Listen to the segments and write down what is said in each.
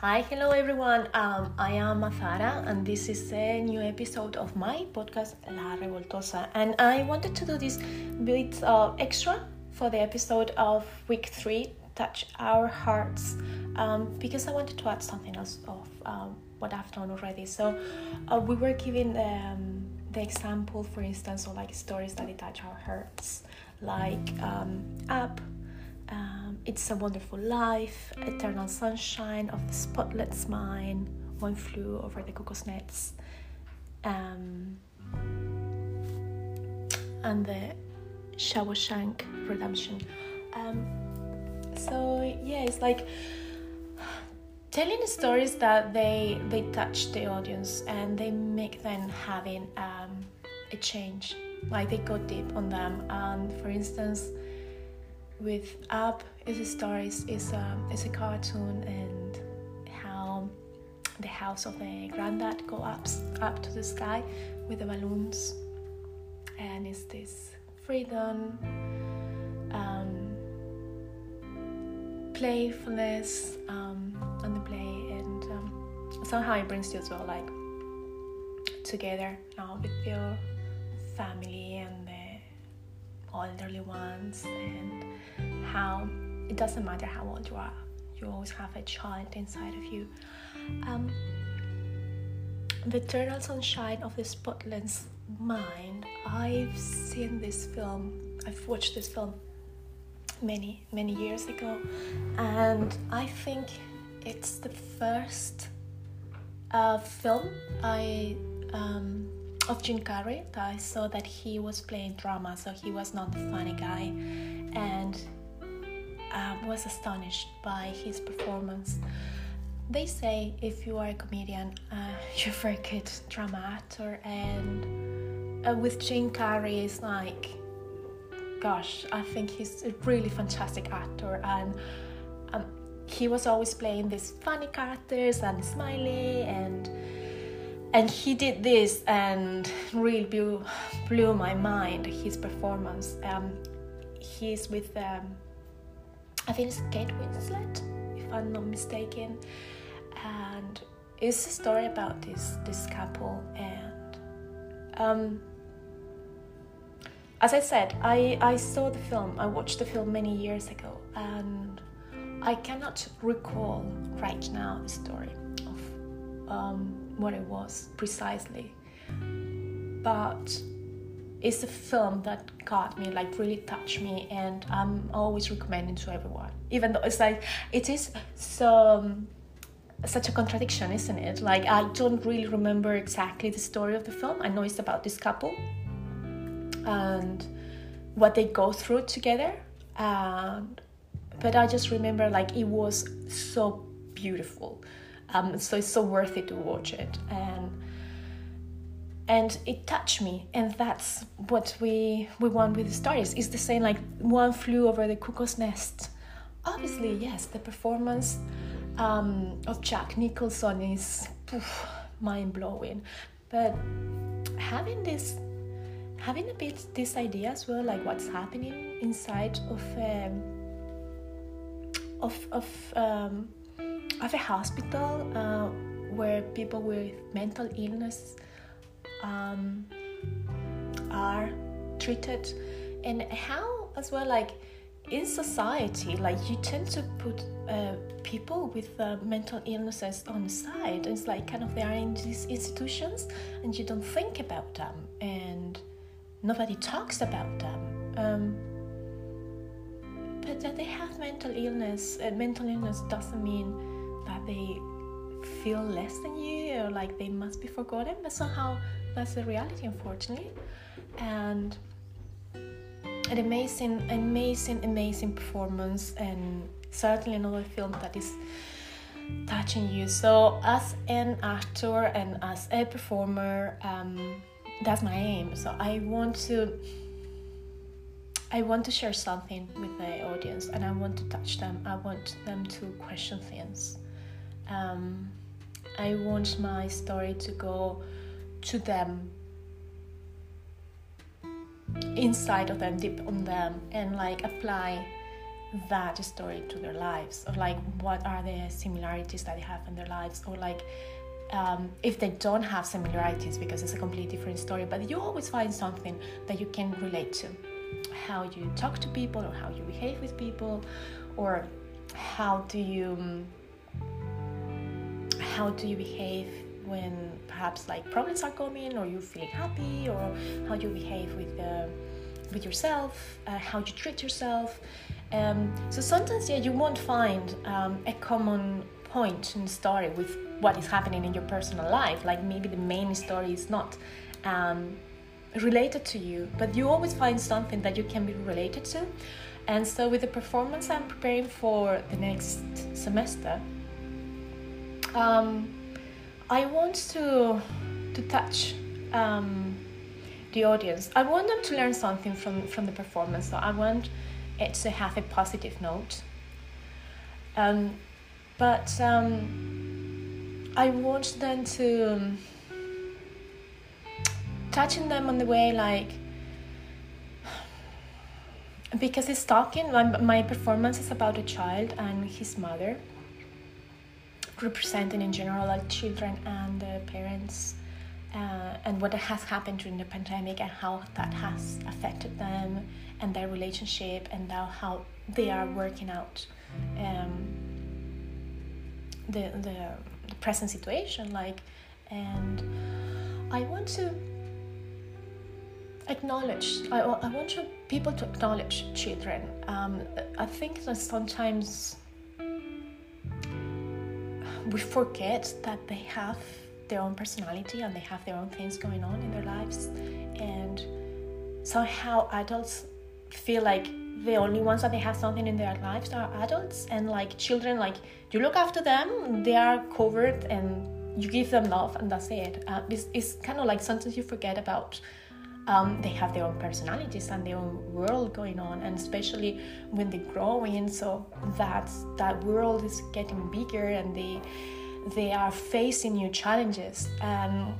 Hi, hello everyone. Um, I am Azara, and this is a new episode of my podcast La Revoltosa. And I wanted to do this bit uh, extra for the episode of week three, Touch Our Hearts, um, because I wanted to add something else of um, what I've done already. So uh, we were given um, the example, for instance, of like stories that touch our hearts, like Up um, It's a Wonderful Life, Eternal Sunshine of the Spotless Mind, One Flew Over the Cuckoo's Nest, um, and the Shawshank Redemption. Um, so yeah, it's like telling stories that they they touch the audience and they make them having um, a change, like they go deep on them. And for instance with Up is a story is a is a cartoon and how the house of the granddad go up up to the sky with the balloons. And it's this freedom um, playfulness um, on the play and um, somehow it brings you as well like together now with your family and the elderly ones and how it doesn't matter how old you are, you always have a child inside of you. Um, the Eternal Sunshine of the Spotless Mind. I've seen this film. I've watched this film many many years ago, and I think it's the first uh, film I um, of Jim Carrey that I saw that he was playing drama, so he was not the funny guy, and um, was astonished by his performance. They say if you are a comedian, uh, you're a very good drama actor, and uh, with Jim Carrey, it's like, gosh, I think he's a really fantastic actor, and um, he was always playing these funny characters and smiley and and he did this and really blew, blew my mind his performance um, he's with um, I think it's Kate Winslet, if I'm not mistaken, and it's a story about this this couple and um, as I said, I, I saw the film, I watched the film many years ago, and I cannot recall right now the story of um, what it was precisely. But it's a film that got me like really touched me and i'm always recommending to everyone even though it's like it is so such a contradiction isn't it? Like i don't really remember exactly the story of the film. I know it's about this couple and what they go through together and but i just remember like it was so beautiful. Um, so it's so worth it to watch it and and it touched me and that's what we we want with the stories. It's the same like one flew over the cuckoo's nest. Obviously yes the performance um, of jack nicholson is mind-blowing. But having this having a bit this idea as well like what's happening inside of um, of of um, of a hospital uh, where people with mental illness um, are treated. And how as well like in society like you tend to put uh, people with uh, mental illnesses on the side. It's like kind of they are in these institutions and you don't think about them and nobody talks about them. Um, but that they have mental illness and mental illness doesn't mean that they feel less than you or like they must be forgotten. But somehow that's the reality unfortunately. And an amazing amazing amazing performance and certainly another film that is touching you. So as an actor and as a performer um, that's my aim. So i want to i want to share something with the audience and i want to touch them. I want them to question things. Um, i want my story to go to them. Inside of them deep on them and like apply that story to their lives or like what are the similarities that they have in their lives or like um, if they don't have similarities because it's a completely different story but you always find something that you can relate to. How you talk to people or how you behave with people or how do you how do you behave when perhaps like problems are coming or you're feeling happy or how you behave with uh, with yourself uh, how you treat yourself um, so sometimes yeah you won't find um, a common point in the story with what is happening in your personal life. Like maybe the main story is not um, related to you but you always find something that you can be related to. And so with the performance i'm preparing for the next semester um, i want to to touch um, the audience. I want them to learn something from from the performance so i want it to have a positive note. Um, but um, i want them to um, touching them on the way like because it's talking my, my performance is about a child and his mother representing in general like children and the parents uh, and what has happened during the pandemic and how that has affected them and their relationship and now how they are working out um, the, the, the present situation like and i want to acknowledge i, I want people to acknowledge children. Um, i think that sometimes we forget that they have their own personality and they have their own things going on in their lives. And somehow adults feel like the only ones that they have something in their lives are adults. And like children like you look after them they are covered and you give them love and that's it. Uh, it's, it's kind of like sometimes you forget about um, they have their own personalities and their own world going on and especially when they're growing so that that world is getting bigger and they they are facing new challenges. And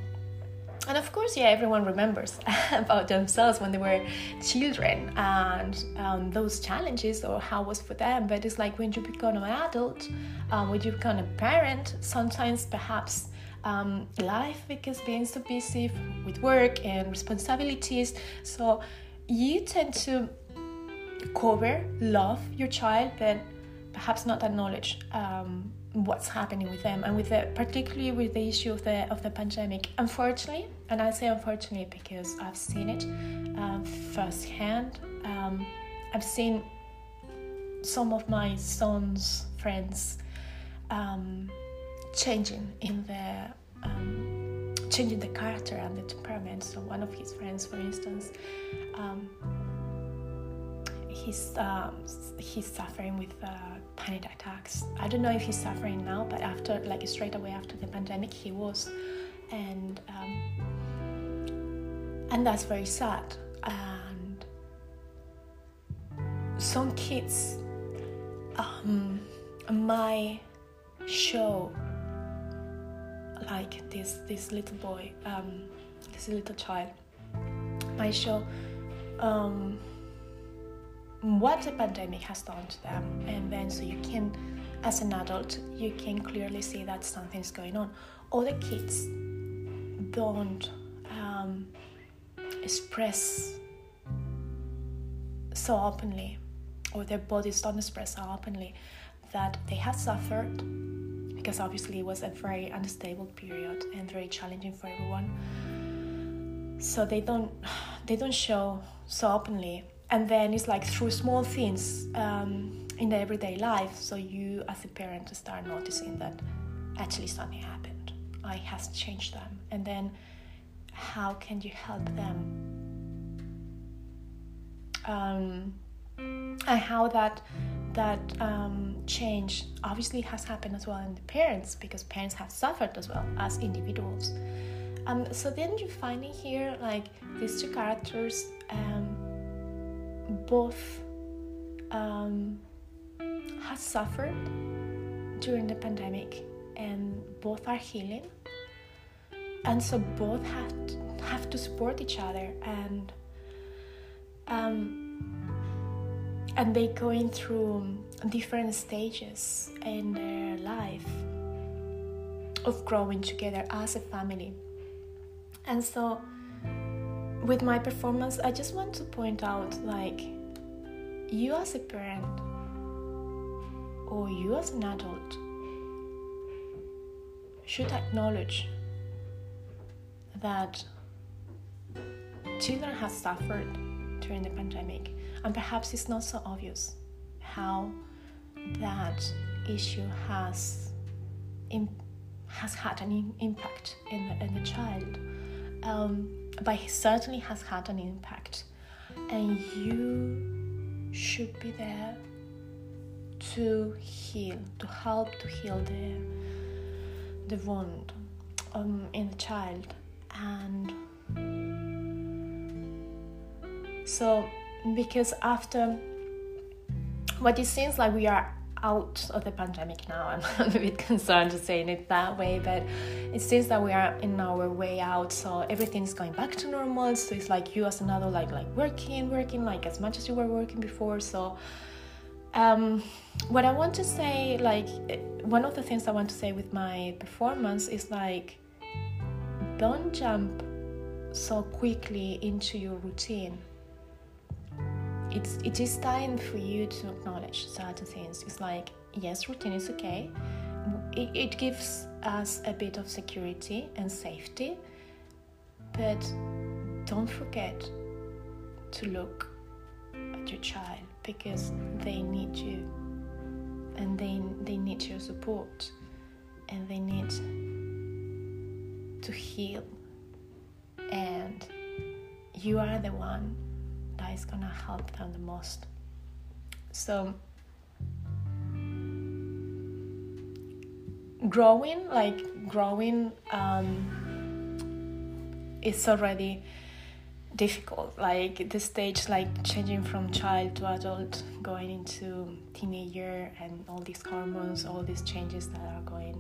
and of course yeah everyone remembers about themselves when they were children and um, those challenges or how was for them. But it's like when you become an adult um, when you become a parent sometimes perhaps um, life because being so busy with work and responsibilities. So you tend to cover, love your child, but perhaps not acknowledge um, what's happening with them, and with the particularly with the issue of the of the pandemic. Unfortunately, and I say unfortunately because I've seen it um, firsthand. Um, I've seen some of my son's friends um, changing in the um, changing the character and the temperament. So one of his friends, for instance, um, he's um, he's suffering with uh, panic attacks. I don't know if he's suffering now, but after like straight away after the pandemic, he was, and um, and that's very sad. And some kids, um, my show like this this little boy um, this little child. I show um, what the pandemic has done to them. And then so you can as an adult you can clearly see that something's going on. All the kids don't um, express so openly or their bodies don't express so openly that they have suffered because obviously it was a very unstable period and very challenging for everyone. So they don't they don't show so openly, and then it's like through small things um, in the everyday life. So you, as a parent, start noticing that actually something happened. I has changed them, and then how can you help them? Um, and how that that um, change obviously has happened as well in the parents because parents have suffered as well as individuals. Um, so then you're finding here like these two characters, um, both um, have suffered during the pandemic and both are healing, and so both have to, have to support each other and. Um, and they're going through different stages in their life of growing together as a family. And so with my performance, I just want to point out like you as a parent or you as an adult should acknowledge that children have suffered during the pandemic and perhaps it's not so obvious how that issue has has had an impact in the, in the child. Um, but it certainly has had an impact. And you should be there to heal to help to heal the the wound um, in the child. And so because after what it seems like we are out of the pandemic now. I'm a bit concerned to saying it that way, but it seems that we are in our way out. So everything's going back to normal. So it's like you as another like like working, working like as much as you were working before. So um, what I want to say, like one of the things I want to say with my performance is like don't jump so quickly into your routine it's it is time for you to acknowledge certain things. It's like yes, routine is okay. It, it gives us a bit of security and safety, but don't forget to look at your child because they need you and they they need your support and they need to heal and you are the one that is gonna help them the most. So growing, like growing, um, is already difficult. Like the stage, like changing from child to adult, going into teenager, and all these hormones, all these changes that are going,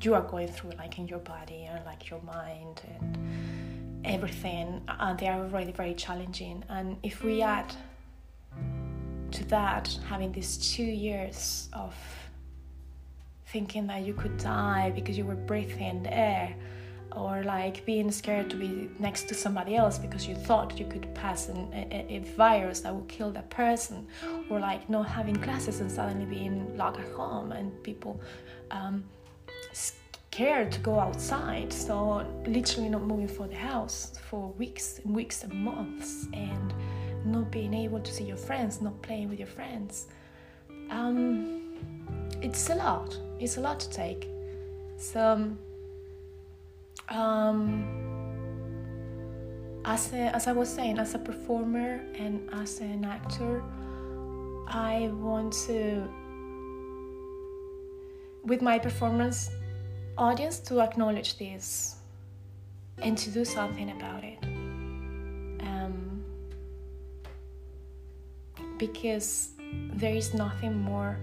you are going through, like in your body and like your mind and everything uh, they are really very challenging. And if we add to that having these two years of thinking that you could die because you were breathing the air or like being scared to be next to somebody else because you thought you could pass an, a, a, virus that would kill that person or like not having classes and suddenly being locked at home and people um, scared to go outside, so literally not moving for the house for weeks and weeks and months, and not being able to see your friends, not playing with your friends. Um, it's a lot. It's a lot to take. So, um, as a, as I was saying, as a performer and as an actor, I want to, with my performance, audience to acknowledge this and to do something about it. Um, because there is nothing more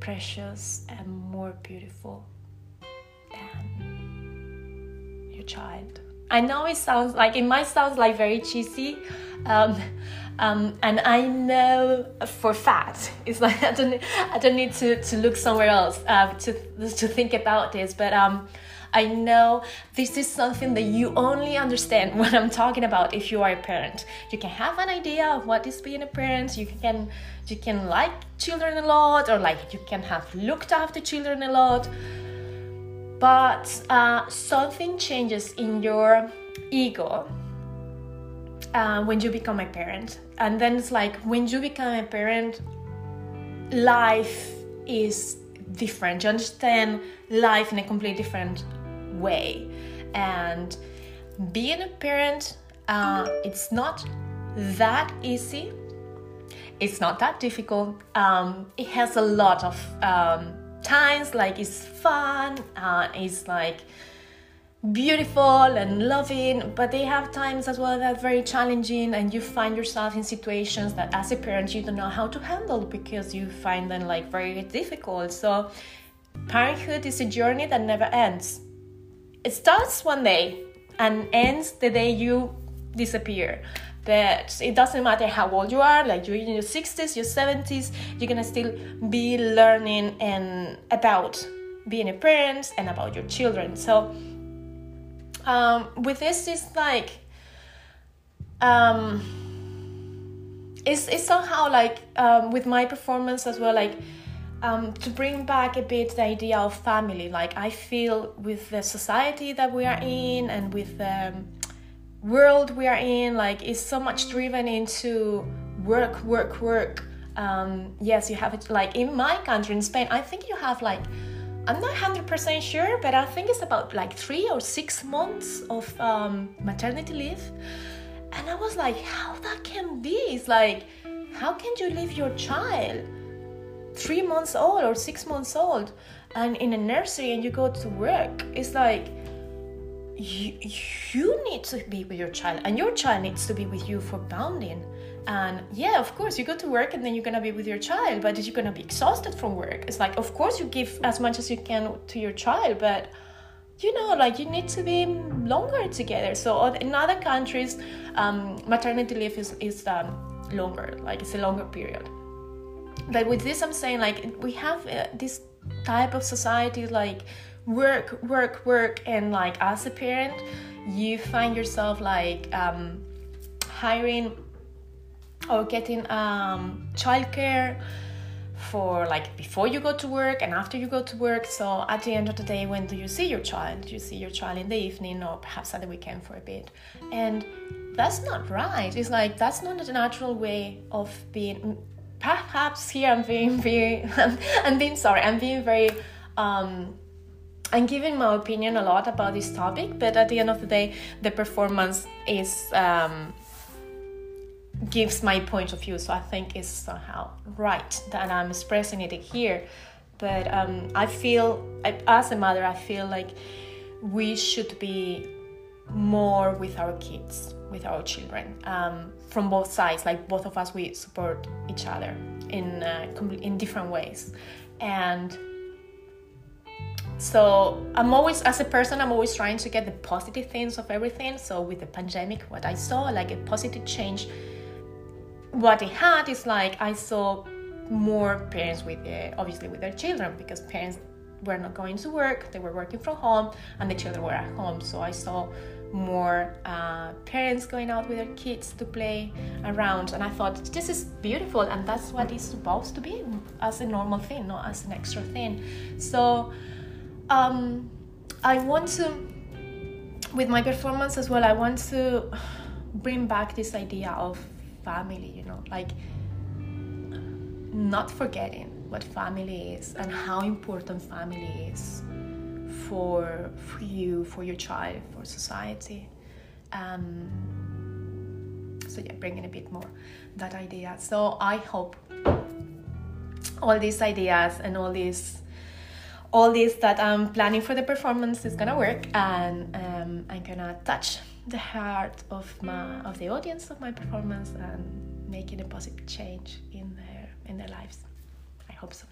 precious and more beautiful than your child. I know it sounds like it might sound like very cheesy, um, um, and I know for fact it's like I don't I don't need to, to look somewhere else uh, to to think about this, but um, I know this is something that you only understand when I'm talking about if you are a parent. You can have an idea of what is being a parent. You can you can like children a lot, or like you can have looked after children a lot. But uh, something changes in your ego uh, when you become a parent. And then it's like when you become a parent, life is different. You understand life in a completely different way. And being a parent, uh, it's not that easy. It's not that difficult. Um, it has a lot of um, times like it's fun. Uh, it's like beautiful and loving, but they have times as well that are very challenging, and you find yourself in situations that, as a parent, you don't know how to handle because you find them like very difficult. So, parenthood is a journey that never ends. It starts one day and ends the day you disappear. But it doesn't matter how old you are like you're in your 60s your 70s you're gonna still be learning and about being a parent and about your children. So um, with this it's like um, it's, it's somehow like um, with my performance as well like um, to bring back a bit the idea of family. Like i feel with the society that we are in and with um, world we are in like is so much driven into work work work. Um, yes you have it like in my country in spain i think you have like i'm not 100% sure but i think it's about like three or six months of um, maternity leave. And i was like how that can be? It's like how can you leave your child three months old or six months old and in a nursery and you go to work? It's like you, need to be with your child and your child needs to be with you for bounding and yeah of course you go to work and then you're gonna be with your child but you're gonna be exhausted from work. It's like of course you give as much as you can to your child but you know like you need to be longer together. So in other countries um, maternity leave is, is um, longer like it's a longer period. But with this i'm saying like we have uh, this type of society like work work work and like as a parent you find yourself like um, hiring or getting um, childcare for like before you go to work and after you go to work. So at the end of the day when do you see your child? You see your child in the evening or perhaps at the weekend for a bit? And that's not right. It's like that's not a natural way of being perhaps here i'm being very i'm being sorry i'm being very um, I'm giving my opinion a lot about this topic, but at the end of the day, the performance is um, gives my point of view. So I think it's somehow right that I'm expressing it here. But um, I feel, as a mother, I feel like we should be more with our kids, with our children, um, from both sides. Like both of us, we support each other in uh, in different ways, and so i'm always as a person i'm always trying to get the positive things of everything. So with the pandemic what i saw like a positive change. What it had is like i saw more parents with uh, obviously with their children because parents were not going to work they were working from home and the children were at home. So i saw more uh, parents going out with their kids to play around. And i thought this is beautiful and that's what it's supposed to be as a normal thing not as an extra thing. So um, I want to, with my performance as well, I want to bring back this idea of family, you know, like not forgetting what family is and how important family is for, for you, for your child, for society. Um, so yeah, bringing a bit more that idea. So I hope all these ideas and all these all this that I'm planning for the performance is gonna work, and um, I'm gonna touch the heart of my of the audience of my performance and making a positive change in their in their lives. I hope so.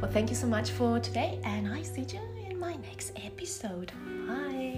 Well, thank you so much for today, and I see you in my next episode. Bye.